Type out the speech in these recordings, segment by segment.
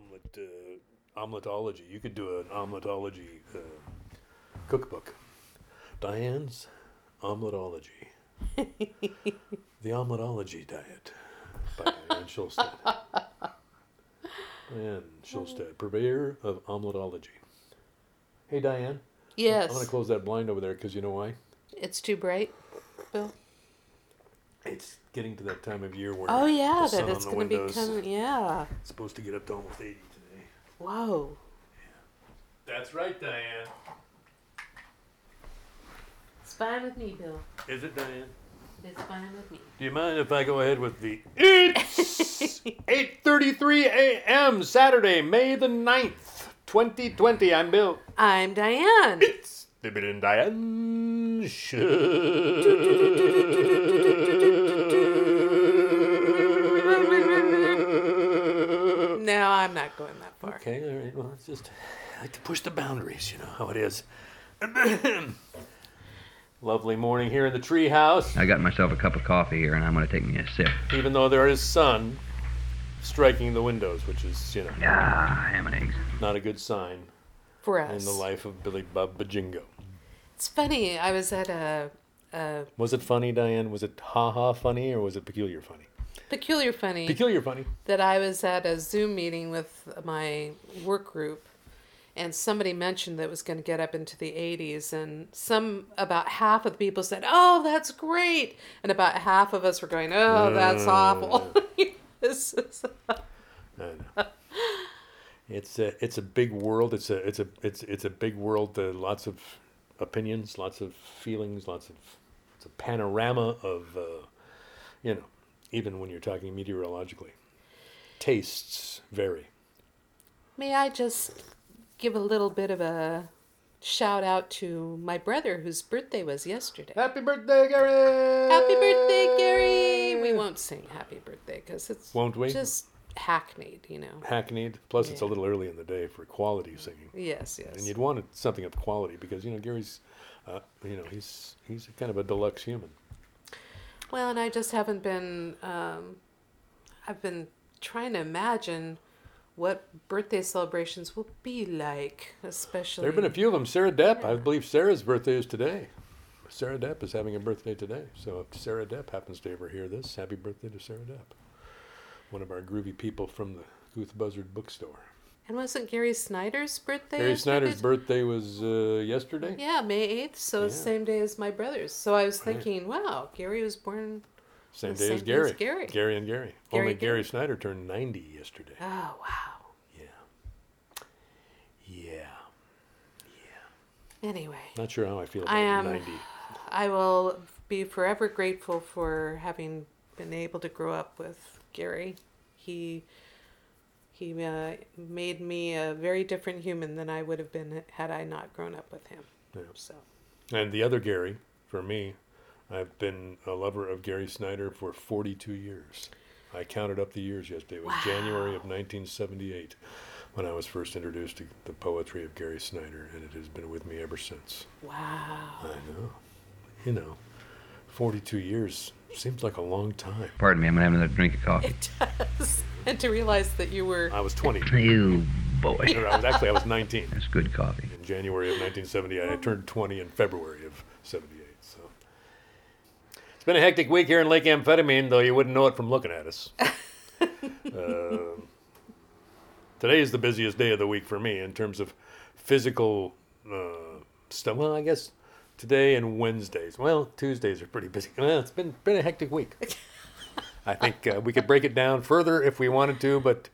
omelet uh, omeletology. You could do an omeletology uh, cookbook. Diane's omeletology. the omeletology diet by Diane Schulstead. Diane Schulstead, purveyor of omeletology. Hey Diane. Yes. I'm gonna close that blind over there because you know why? It's too bright, Bill. It's getting to that time of year where Oh yeah, the that sun it's on the going to be windows. Yeah. it's supposed to get up to almost 80 today. Whoa. That's right, Diane. It's fine with me, Bill. Is it Diane? It's fine with me. Do you mind if I go ahead with the It's 8:33 a.m. Saturday, May the 9th, 2020. I'm Bill. I'm Diane. It's the Bill and Diane show. Okay, all right. Well, it's just I like to push the boundaries. You know how it is. Lovely morning here in the treehouse. I got myself a cup of coffee here, and I'm going to take me a sip. Even though there is sun striking the windows, which is you know Ah, ham and eggs. not a good sign For us. in the life of Billy Bob Bajingo. It's funny. I was at a, a Was it funny, Diane? Was it ha ha funny or was it peculiar funny? Peculiar funny Peculiar funny. that I was at a Zoom meeting with my work group, and somebody mentioned that it was going to get up into the 80s, and some about half of the people said, "Oh, that's great," and about half of us were going, "Oh, that's awful." this is, It's a it's a big world. It's a it's a it's it's a big world. Uh, lots of opinions, lots of feelings, lots of it's a panorama of uh, you know even when you're talking meteorologically. Tastes vary. May I just give a little bit of a shout out to my brother whose birthday was yesterday. Happy birthday, Gary! Happy birthday, Gary! We won't sing happy birthday because it's Won't we? just hackneyed, you know. Hackneyed. Plus, it's a little early in the day for quality singing. Yes, yes. and you'd want something of quality because you know Gary's, uh, you know he's he's kind of a deluxe human. Well, and I just haven't been. Um, I've been trying to imagine what birthday celebrations will be like, especially. There have been a few of them. Sarah Depp, I believe Sarah's birthday is today. Sarah Depp is having a birthday today. So if Sarah Depp happens to ever hear this, happy birthday to Sarah Depp, one of our groovy people from the Couth Buzzard bookstore. And wasn't Gary Snyder's birthday? Gary yesterday? Snyder's birthday was uh, yesterday. Yeah, May eighth. So Yeah. same day as my brother's. So I was Right. thinking, wow, Gary was born. Same day same as day Gary. as Gary. Gary and Gary. Gary Only Gary Gary. Snyder turned 90 yesterday. Oh wow. Yeah. Yeah. Yeah. Anyway, Not sure how I feel about I am. 90. I will be forever grateful for having been able to grow up with Gary. He he uh, made me a very different human than I would have been had I not grown up with him. Yeah. So And the other Gary, for me, I've been a lover of Gary Snyder for 42 years. I counted up the years yesterday. It was January of 1978 when I was first introduced to the poetry of Gary Snyder, and it has been with me ever since. wow. I know. You know, 42 years seems like a long time. Pardon me, I'm going to have another drink of coffee. It does. And to realize that you were I was 20. You boy. Or I was actually I was 19 That's good coffee. in January of 1978. I turned 20 in February of 78. So it's been a hectic week here in Lake Amphetamine, though you wouldn't know it from looking at us. Um today is the busiest day of the week for me in terms of physical uh, stuff. Well, I guess today and Wednesdays. Well, Tuesdays are pretty busy. Well, it's been been a hectic week. I think uh, we could break it down further if we wanted to, but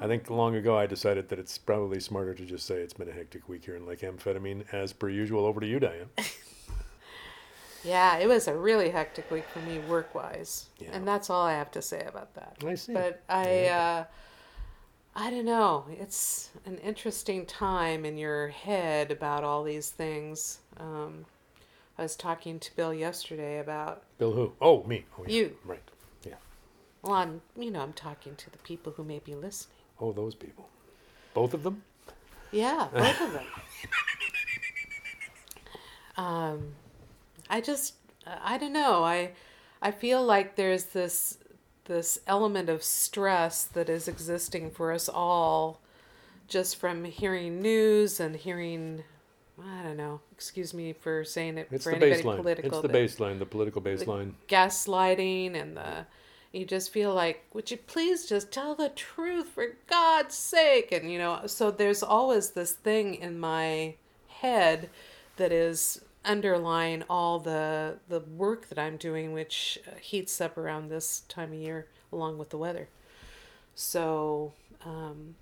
I think long ago I decided that it's probably smarter to just say it's been a hectic week here in Lake Amphetamine, as per usual. Over to you, Diane. Yeah, it was a really hectic week for me work wise. Yeah. And that's all I have to say about that. I see. But I uh I don't know. It's an interesting time in your head about all these things. Um, I was talking to Bill yesterday about Bill, who? Oh, me. Oh, yeah. You. Right. Well, I'm you know I'm talking to the people who may be listening. Oh, those people. Both of them. Yeah, both of them. Um, I just, I don't know. I, I feel like there's this, this element of stress that is existing for us all just from hearing news and hearing, I don't know, excuse me for saying it It's for the anybody baseline. political. It's the baseline, the political baseline. gaslighting and the you just feel like would you please just tell the truth for god's sake and you know so there's always this thing in my head that is underlying all the the work that i'm doing which heats up around this time of year along with the weather so um,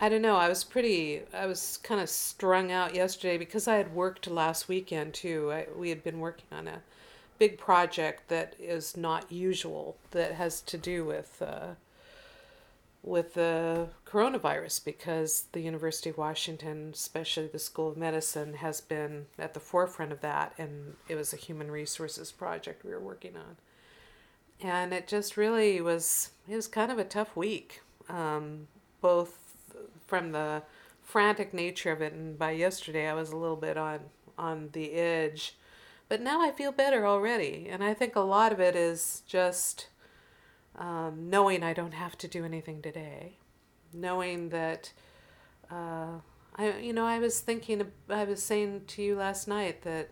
I don't know. I was pretty. I was kind of strung out yesterday because I had worked last weekend too. I, we had been working on a big project that is not usual that has to do with uh, with the coronavirus because the University of Washington, especially the School of Medicine, has been at the forefront of that, and it was a human resources project we were working on, and it just really was. It was kind of a tough week, um, both from the frantic nature of it, and by yesterday I was a little bit on on the edge but now I feel better already. And I think a lot of it is just um, knowing I don't have to do anything today, knowing that. Uh, I you know I was thinking I was saying to you last night that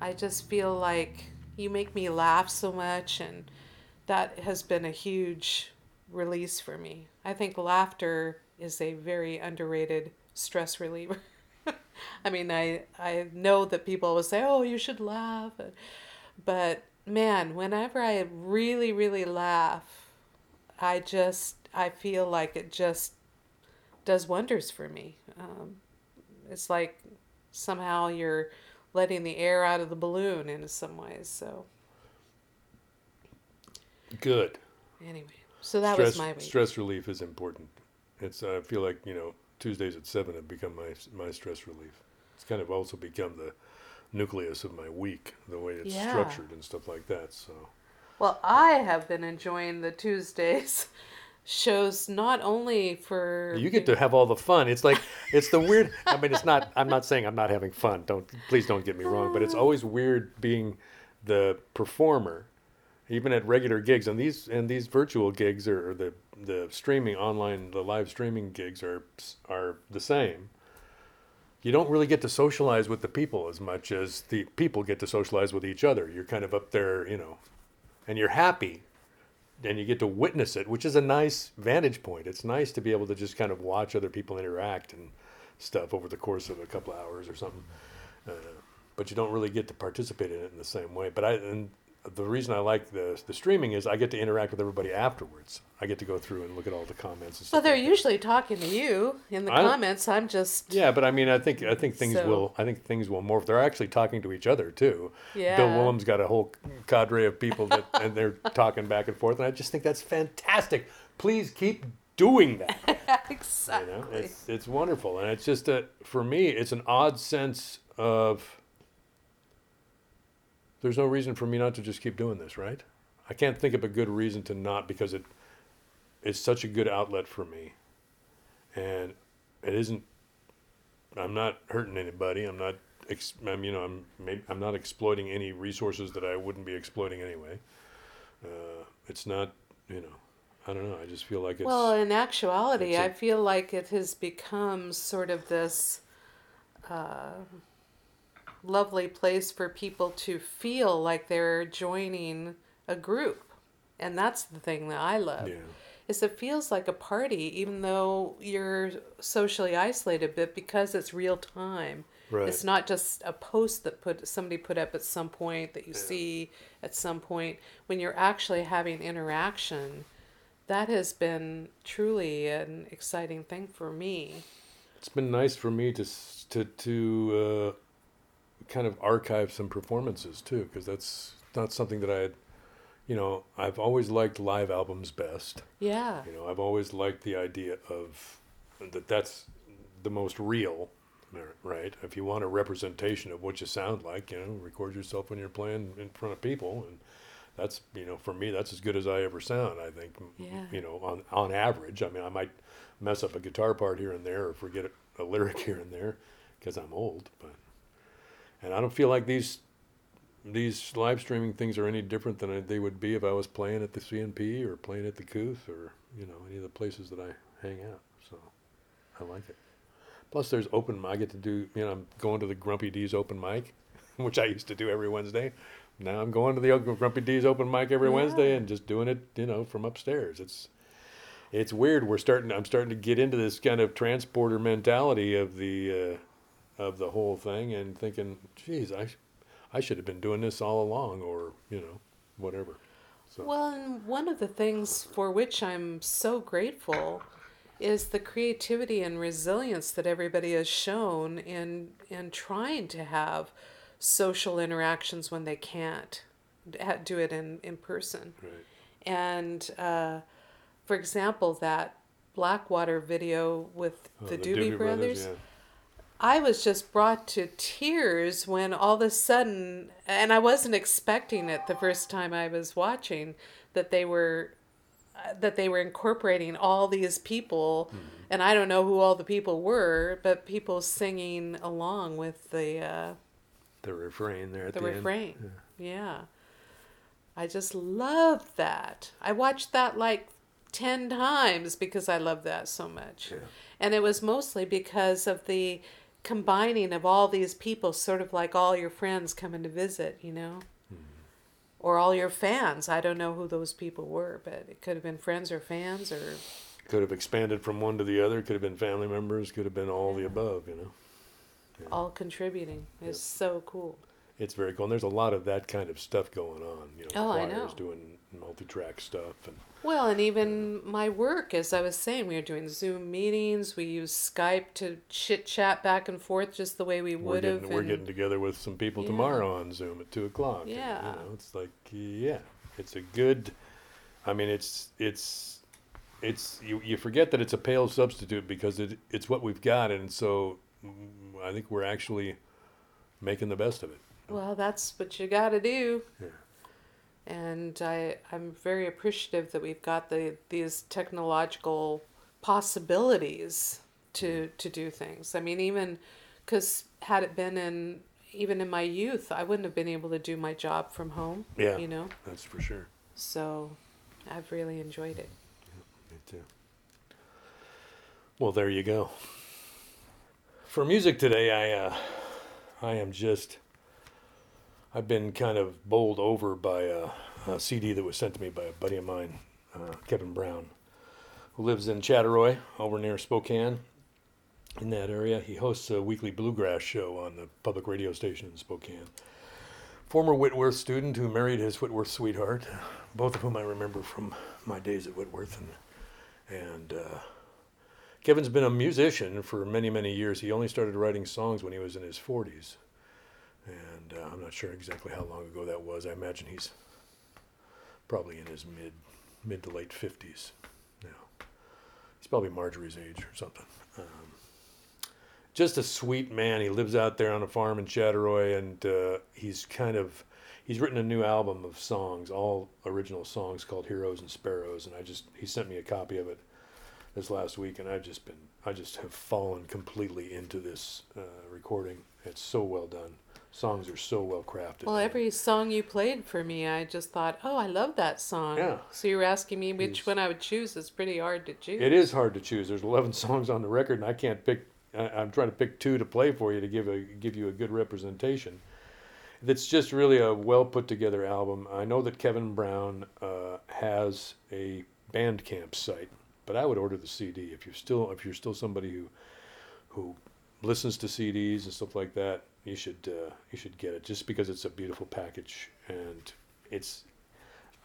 I just feel like you make me laugh so much and that has been a huge release for me. I think laughter is a very underrated stress reliever. I mean, I I know that people always say, "Oh, you should laugh," but man, whenever I really really laugh, I just I feel like it just does wonders for me. Um, it's like somehow you're letting the air out of the balloon in some ways. So Good. anyway, so that stress, was my week. stress relief is important. It's I feel like you know Tuesdays at seven have become my my stress relief. It's kind of also become the nucleus of my week, the way it's Yeah. structured and stuff like that. So Well, I have been enjoying the Tuesdays shows not only for you get to have all the fun. It's like it's the weird. I mean, it's not. I'm not saying I'm not having fun. Don't please don't get me wrong. But it's always weird being the performer, even at regular gigs. And these and these virtual gigs or, or the the streaming online, the live streaming gigs are are the same. You don't really get to socialize with the people as much as the people get to socialize with each other. You're kind of up there, you know, and you're happy and you get to witness it, which is a nice vantage point. It's nice to be able to just kind of watch other people interact and stuff over the course of a couple of hours or something. Uh, but you don't really get to participate in it in the same way. But I and the reason I like the the streaming is I get to interact with everybody afterwards. I get to go through and look at all the comments and stuff. well, they're like that. usually talking to you in the I comments. I'm just Yeah, but I mean, I think I think things So- will I think things will morph. They're actually talking to each other too. Bill Yeah. Willem's got a whole cadre of people that and they're talking back and forth, and I just think that's fantastic. Please keep doing that. You exactly. know, it's it's wonderful, and it's just a for me, it's an odd sense of. There's no reason for me not to just keep doing this, right? I can't think of a good reason to not because it, it's such a good outlet for me, and it isn't. I'm not hurting anybody. I'm not. Ex, I'm you know I'm maybe, I'm not exploiting any resources that I wouldn't be exploiting anyway. Uh, it's not you know. I don't know. I just feel like it's. well, in actuality, a- I feel like it has become sort of this uh, lovely place for people to feel like they're joining a group, and that's the thing that I love. Yeah. Is it feels like a party, even though you're socially isolated, but because it's real time. Right. It's not just a post that put somebody put up at some point that you see at some point. When you're actually having interaction, that has been truly an exciting thing for me. It's been nice for me to to to uh, kind of archive some performances too, because that's not something that I had. You know, I've always liked live albums best. Yeah. You know, I've always liked the idea of that. That's the most real, right? If you want a representation of what you sound like, you know, record yourself when you're playing in front of people, and that's you know, for me, that's as good as I ever sound. I think. Yeah. You know, on on average, I mean, I might mess up a guitar part here and there, or forget a, a lyric here and there, because I'm old. But and I don't feel like these these live streaming things are any different than they would be if I was playing at the CNP or playing at the Couth or you know any of the places that I hang out. So I like it. Plus, there's open. I get to do. You know, I'm going to the Grumpy D's open mic, which I used to do every Wednesday. Now I'm going to the Grumpy D's open mic every Wednesday and just doing it. You know, from upstairs. It's it's weird. We're starting. I'm starting to get into this kind of transporter mentality of the uh, of the whole thing, and thinking, geez, I sh- I should have been doing this all along, or you know, whatever. So Well, and one of the things for which I'm so grateful is the creativity and resilience that everybody has shown in in trying to have social interactions when they can't do it in, in person. right. And uh, for example, that Blackwater video with Oh, the, Doobie, Brothers, yeah. I was just brought to tears when all of a sudden, and I wasn't expecting it the first time I was watching, that they were uh, that they were incorporating all these people, Mm-hmm. and I don't know who all the people were, but people singing along with the uh, the refrain there at the, the, refrain. End. Yeah. I just loved that. I watched that like 10 times because I love that so much. Yeah. And it was mostly because of the combining of all these people, sort of like all your friends coming to visit, you know? Hmm. Or all your fans. I don't know who those people were, but it could have been friends or fans or. Could have expanded from one to the other. Could have been family members. Could have been all the above. You know, all contributing. It's so cool. it's very cool. And there's a lot of that kind of stuff going on. You know, Oh, I choirs know. doing multi-track stuff and Well, and even my work, as I was saying, we were doing Zoom meetings. We use Skype to chit chat back and forth just the way we would have. we're getting together with some people Yeah. tomorrow on Zoom at two o'clock. and, Yeah. you know, it's like yeah, it's a good. I mean, it's it's it's you, you forget that it's a pale substitute because it it's what we've got, and so mm, I think we're actually making the best of it. Well, that's what you got to do. Yeah. And I, I'm very appreciative that we've got the these technological possibilities to to do things. I mean, even because had it been in even in my youth, I wouldn't have been able to do my job from home. Yeah. You know, That's for sure. so I've really enjoyed it. Me too. Well, there you go. For music today, I uh, I am just I've been kind of bowled over by a, a CD that was sent to me by a buddy of mine, uh, Kevin Brown, who lives in Chattaroy, over near Spokane. In that area, he hosts a weekly bluegrass show on the public radio station in Spokane. Former Whitworth student who married his Whitworth sweetheart, both of whom I remember from my days at Whitworth, and and uh, Kevin's been a musician for many many years. He only started writing songs when he was in his 40s, and uh, I'm not sure exactly how long ago that was. I imagine he's probably in his mid mid to late 50s now. He's probably Marjorie's age or something. Um, just a sweet man. He lives out there on a farm in Chattaroy, and uh, he's kind of he's written a new album of songs, all original songs called Heroes and Sparrows, and I just he sent me a copy of it this last week, and I've just been I just have fallen completely into this uh, recording. It's so well done. Songs are so well crafted. Well, every song you played for me, I just thought, oh, I love that song. Yeah. So you were asking me which It's- one I would choose. It's pretty hard to choose. It is hard to choose. There's 11 songs on the record, and I can't pick. I, I'm trying to pick two to play for you to give a give you a good representation. It's just really a well put together album. I know that Kevin Brown uh, has a Bandcamp site, but I would order the CD if you're still if you're still somebody who who listens to CDs and stuff like that. You should uh, you should get it just because it's a beautiful package and it's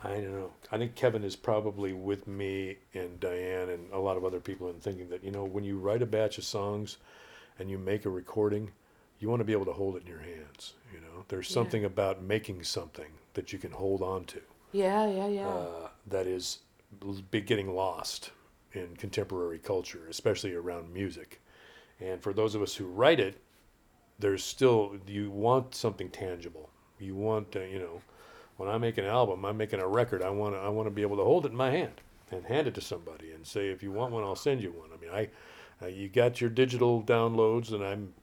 I don't know. I think Kevin is probably with me and Diane and a lot of other people in thinking that, you know, when you write a batch of songs and you make a recording, you want to be able to hold it in your hands. You know, there's Yeah. something about making something that you can hold on to Yeah, yeah, yeah. uh, that is be getting lost in contemporary culture, especially around music. And for those of us who write it, there's still you want something tangible. You want uh, you know, when I make an album, I'm making a record. I want to I want to be able to hold it in my hand and hand it to somebody and say, if you want one, I'll send you one. I mean, I uh, you got your digital downloads, and I'm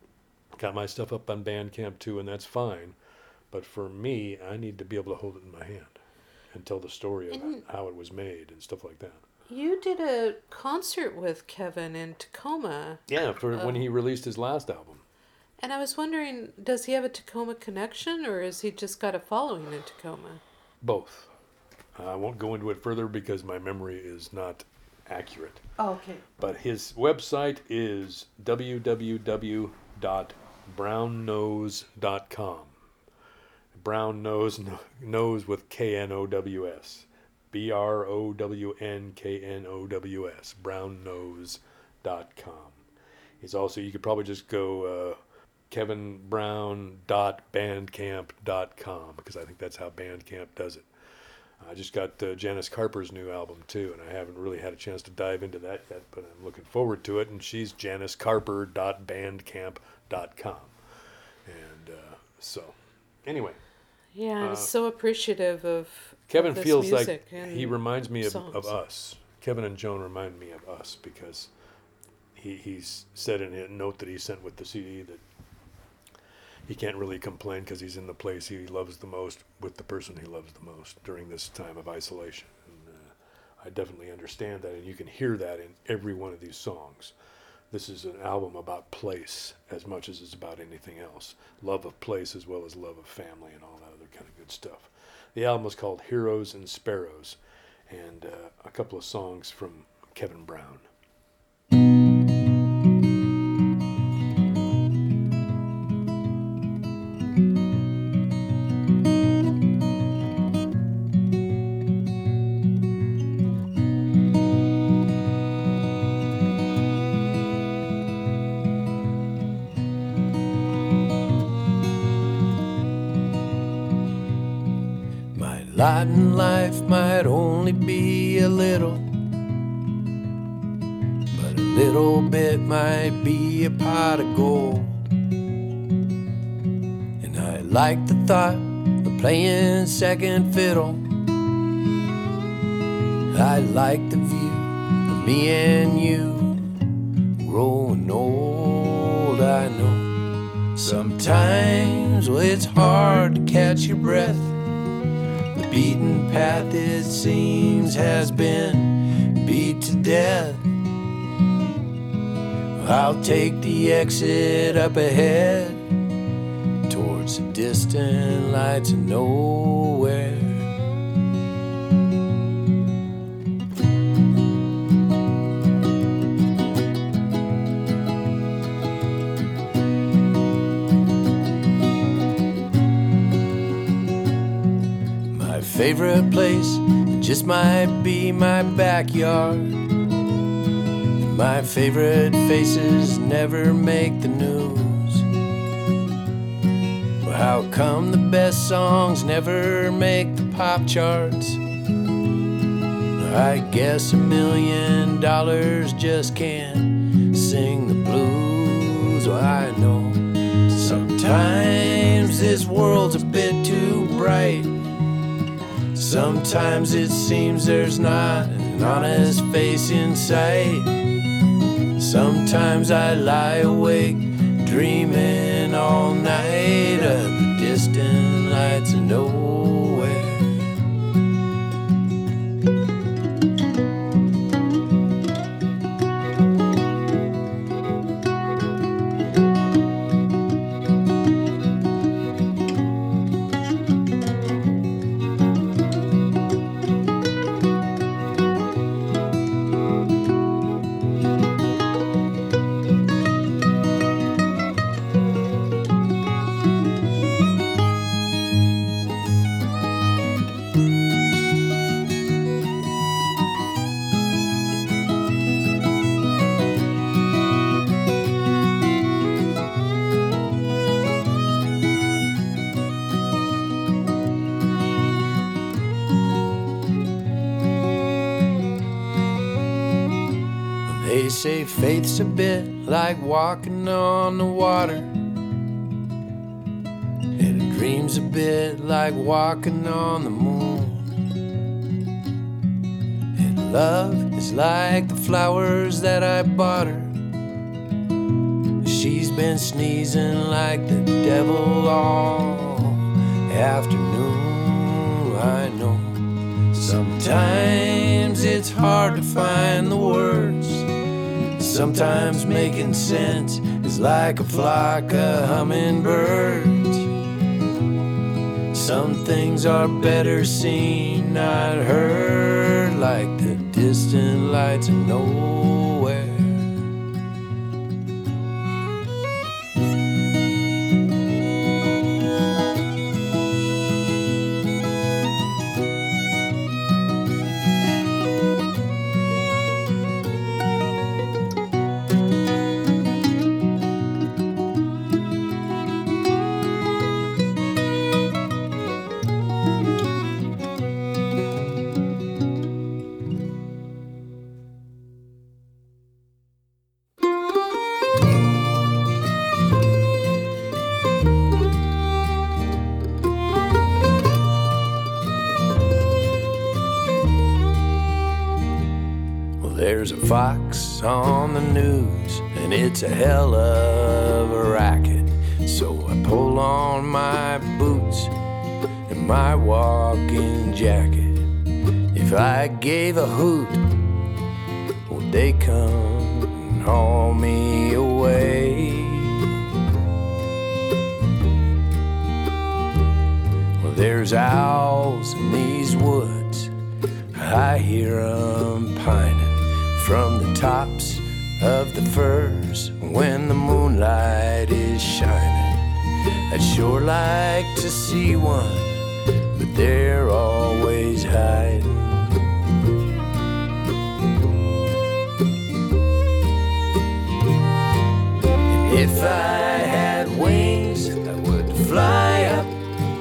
got my stuff up on Bandcamp too, and that's fine. But for me, I need to be able to hold it in my hand and tell the story of And- how it was made and stuff like that. You did a concert with Kevin in Tacoma, Yeah, for when he released his last album. And I was wondering, does he have a Tacoma connection, or has he just got a following in Tacoma? Both. I won't go into it further because my memory is not accurate. Oh, okay. But his website is www.brownknows.com. Brown nose, nose with K N O W S. B R O W N K N O W S. Brownknows.com. He's also, you could probably just go uh, kevinbrown.bandcamp.com because I think that's how Bandcamp does it. I just got uh, Janis Carper's new album too, and I haven't really had a chance to dive into that yet, but I'm looking forward to it. And she's janiscarper.bandcamp.com. And uh, so, anyway, Yeah, I'm Uh, so appreciative of Kevin of feels like he reminds me of, of us. Kevin and Joan remind me of us because he, he's said in a note that he sent with the CD that he can't really complain because he's in the place he loves the most with the person he loves the most during this time of isolation. And uh, I definitely understand that, and you can hear that in every one of these songs. This is an album about place as much as it's about anything else. Love of place as well as love of family and all that other kind of good stuff. The album is called Heroes and Sparrows, and uh, a couple of songs from Kevin Brown. In life might only be a little, but a little bit might be a pot of gold. And I like the thought of playing second fiddle. I like the view of me and you growing old. I know sometimes well, it's hard to catch your breath. Beaten path, it seems, has been beat to death. I'll take the exit up ahead towards the distant lights of nowhere. Favorite place It just might be my backyard. My favorite faces never make the news. Well, how come the best songs never make the pop charts? I guess a million dollars just can't sing the blues. Well, I know sometimes this world's a bit too bright. Sometimes it seems there's not an honest face in sight. Sometimes I lie awake, dreaming all night of the distant lights and nowhere. Faith's a bit like walking on the water. And a dream's a bit like walking on the moon. And love is like the flowers that I bought her. She's been sneezing like the devil all afternoon. I know sometimes Sometimes it's hard to find the words. Sometimes making sense is like a flock of hummingbirds. Some things are better seen, not heard, like the distant lights of nowhere. There's a fox on the news, and it's a hell of a racket. So I pull on my boots and my walking jacket. If I gave a hoot, would they come and haul me away? Well, there's owls in these woods. I hear 'em tops of the firs when the moonlight is shining. I'd sure like to see one, but they're always hiding. If I had wings, I would fly up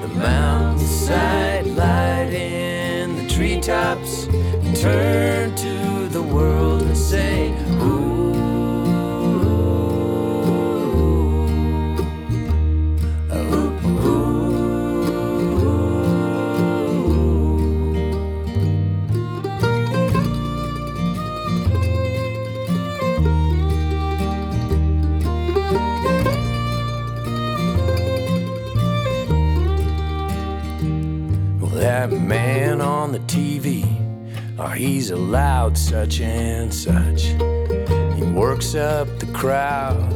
the mountainside, light in the treetops, turn to the world say, such and such. He works up the crowd,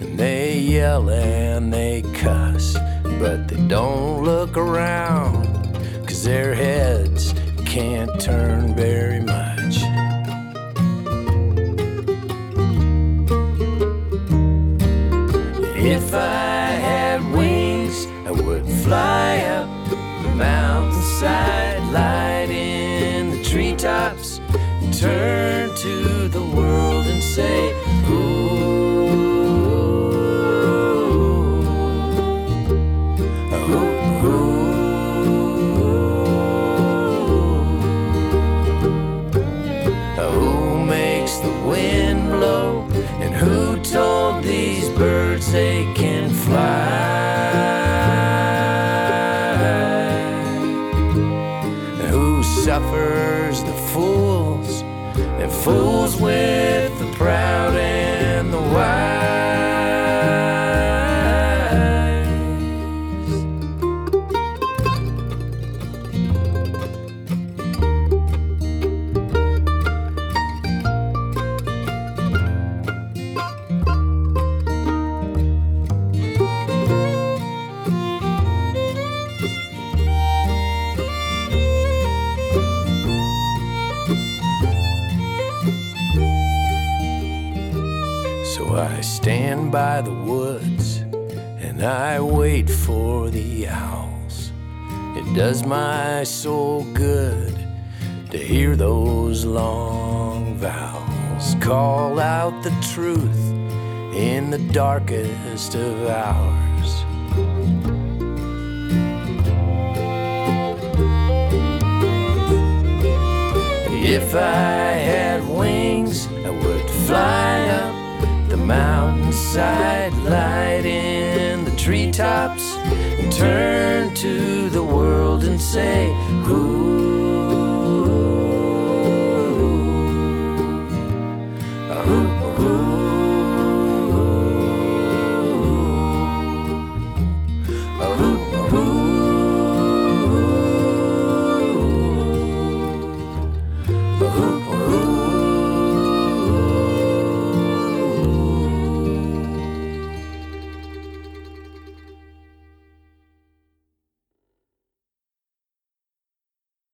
and they yell and they cuss, but they don't look around, cause their heads can't turn very much. If I had wings, I would fly up the mountainside, light in the treetops, turn to the world and say, does my soul good to hear those long vowels call out the truth in the darkest of hours. If I had wings, I would fly up the mountainside, light in the treetops, turn to the world and say, Ooh.